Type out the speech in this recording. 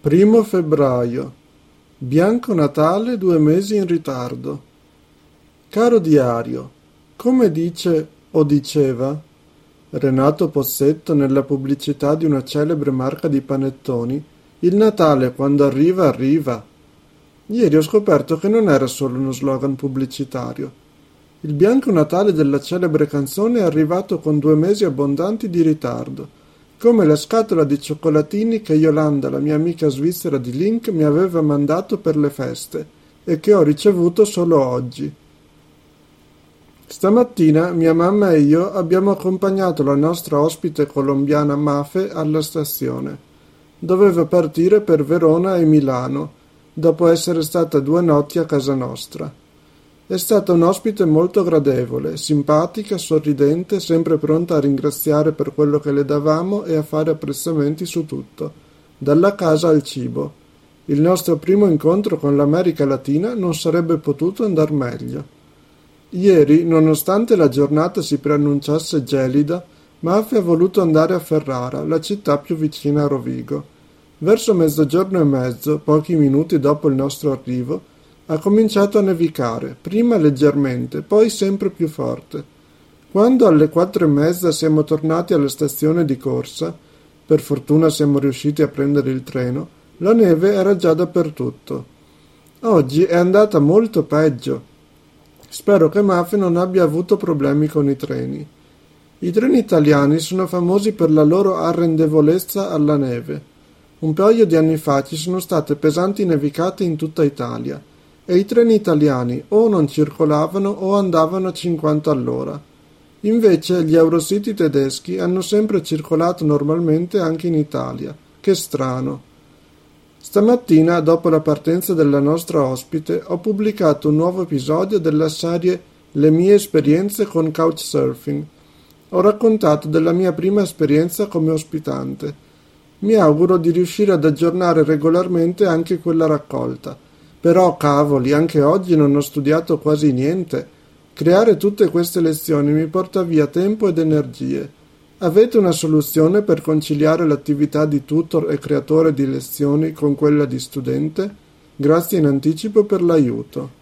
Primo febbraio. Bianco Natale due mesi in ritardo. Caro diario, come dice o diceva Renato Possetto nella pubblicità di una celebre marca di panettoni, il Natale quando arriva arriva. Ieri ho scoperto che non era solo uno slogan pubblicitario. Il bianco Natale della celebre canzone è arrivato con due mesi abbondanti di ritardo come la scatola di cioccolatini che Yolanda, la mia amica svizzera di Link, mi aveva mandato per le feste e che ho ricevuto solo oggi. Stamattina mia mamma e io abbiamo accompagnato la nostra ospite colombiana Mafe alla stazione. Doveva partire per Verona e Milano, dopo essere stata due notti a casa nostra. È stata un ospite molto gradevole, simpatica, sorridente, sempre pronta a ringraziare per quello che le davamo e a fare apprezzamenti su tutto, dalla casa al cibo. Il nostro primo incontro con l'America Latina non sarebbe potuto andar meglio. Ieri, nonostante la giornata si preannunciasse gelida, Mafia ha voluto andare a Ferrara, la città più vicina a Rovigo. Verso mezzogiorno e mezzo, pochi minuti dopo il nostro arrivo, ha cominciato a nevicare, prima leggermente, poi sempre più forte. Quando alle quattro e mezza siamo tornati alla stazione di corsa, per fortuna siamo riusciti a prendere il treno, la neve era già dappertutto. Oggi è andata molto peggio. Spero che Mafe non abbia avuto problemi con i treni. I treni italiani sono famosi per la loro arrendevolezza alla neve. Un paio di anni fa ci sono state pesanti nevicate in tutta Italia e i treni italiani o non circolavano o andavano a 50 all'ora. Invece gli Eurocity tedeschi hanno sempre circolato normalmente anche in Italia. Che strano. Stamattina, dopo la partenza della nostra ospite, ho pubblicato un nuovo episodio della serie Le mie esperienze con Couchsurfing. Ho raccontato della mia prima esperienza come ospitante. Mi auguro di riuscire ad aggiornare regolarmente anche quella raccolta però, cavoli, anche oggi non ho studiato quasi niente. Creare tutte queste lezioni mi porta via tempo ed energie. Avete una soluzione per conciliare l'attività di tutor e creatore di lezioni con quella di studente? Grazie in anticipo per l'aiuto.